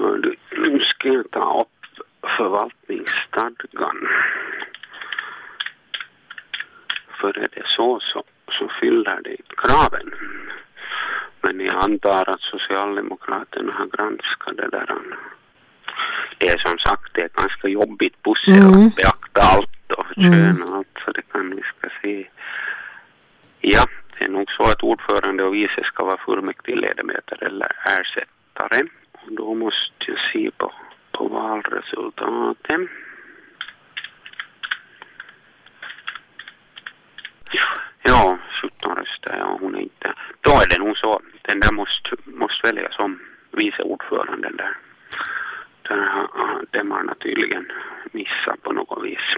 Hördu, nu ska jag ta upp förvaltningsstadgan. För är det så, så, så fyller det kraven. Men jag antar att Socialdemokraterna har granskat det där. Det är som sagt det är ganska jobbigt pussel Mm. att beakta allt och Mm. kön och allt så det kan vi ska se. Ja, det är nog så att ordförande och vice ska vara fullmäktigeledamöter eller ersättare. Då måste jag se på, på valresultaten. Ja, 17 röster, ja hon är inte... Då är det nog så. Den där måste, måste väljas som vice ordföranden där. Där har har Demarna tydligen missat på något vis.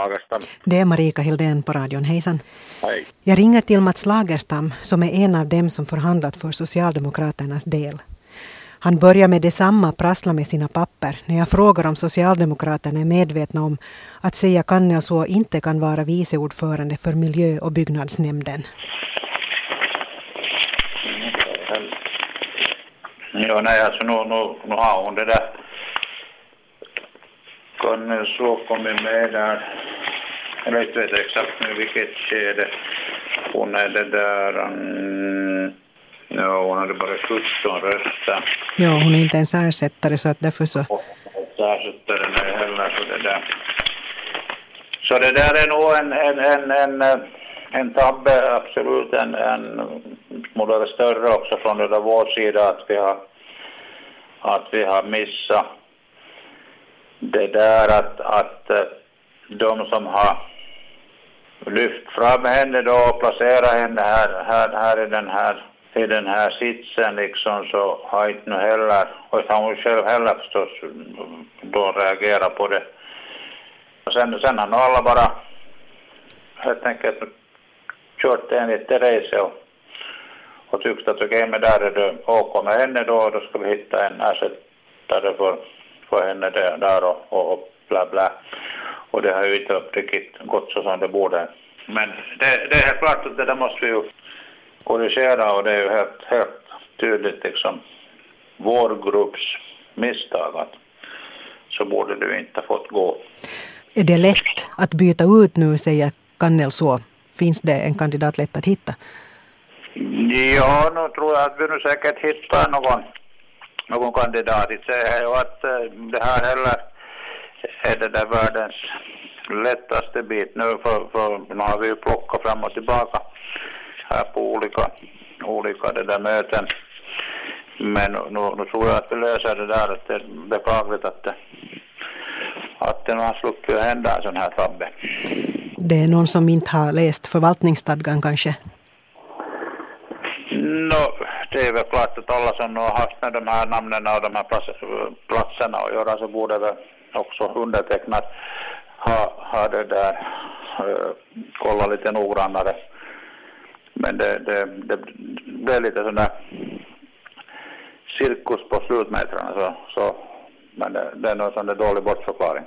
Lagerstam. Det är Marika Hildén på radion. Hejsan. Hej. Jag ringer till Mats Lagerstam som är en av dem som förhandlat för Socialdemokraternas del. Han börjar med detsamma prassla med sina papper när jag frågar om Socialdemokraterna är medvetna om att Seija Kannelså inte kan vara viceordförande för miljö och byggnadsnämnden. Ja, nej, alltså nu, nu, nu har hon det där. Kan så kommit med där. Inte vet exakt nu vilket skede. Hon är det där... Um, ja, hon hade bara 17 röster. Ja, hon är inte ens ersättare så att därför så... Ersättaren är heller så det där. Så det där är nog en, en, en, en, en tabbe, absolut en, en smula större också från det där vår sida att vi har, att vi har missat det där att, att eh, de som har lyft fram henne då och placerat henne här, här, här i den här i den här sitsen liksom så har inte nu heller, och har hon själv heller förstås då reagerat på det. Och sen, sen har nog alla bara helt enkelt kört enligt det racet och, och tyckt att okej, okay, men där är det OK med henne då, då ska vi hitta en ersättare för, för henne där, där och, och, och bla bla. Och det har ju inte riktigt gått så som det borde. Men det, det är klart att det där måste vi ju korrigera och det är ju helt, helt tydligt liksom vår grupps misstag att så borde det ju inte fått gå. Är det lätt att byta ut nu, säger Kannelså? Finns det en kandidat lätt att hitta? Ja, nu tror jag att vi nu säkert hittar någon, någon kandidat. Inte säger jag att eh, det här heller är det där världens lättaste bit nu för, för nu har vi ju plockat fram och tillbaka här på olika, olika det där möten. Men nu, nu tror jag att vi löser det där att det är beklagligt att det, att det har sluppit att hända en sån här tabbe. Det är någon som inte har läst förvaltningsstadgan kanske? No, det är väl klart att alla som har haft med de här namnen och de här platserna att göra så borde väl också undertecknat har, har det där, eh, uh, lite noggrannare. Men det, det, det, det är lite sån där cirkus på slutmetrarna så, så men det, det är nog en sån där dålig bortförklaring.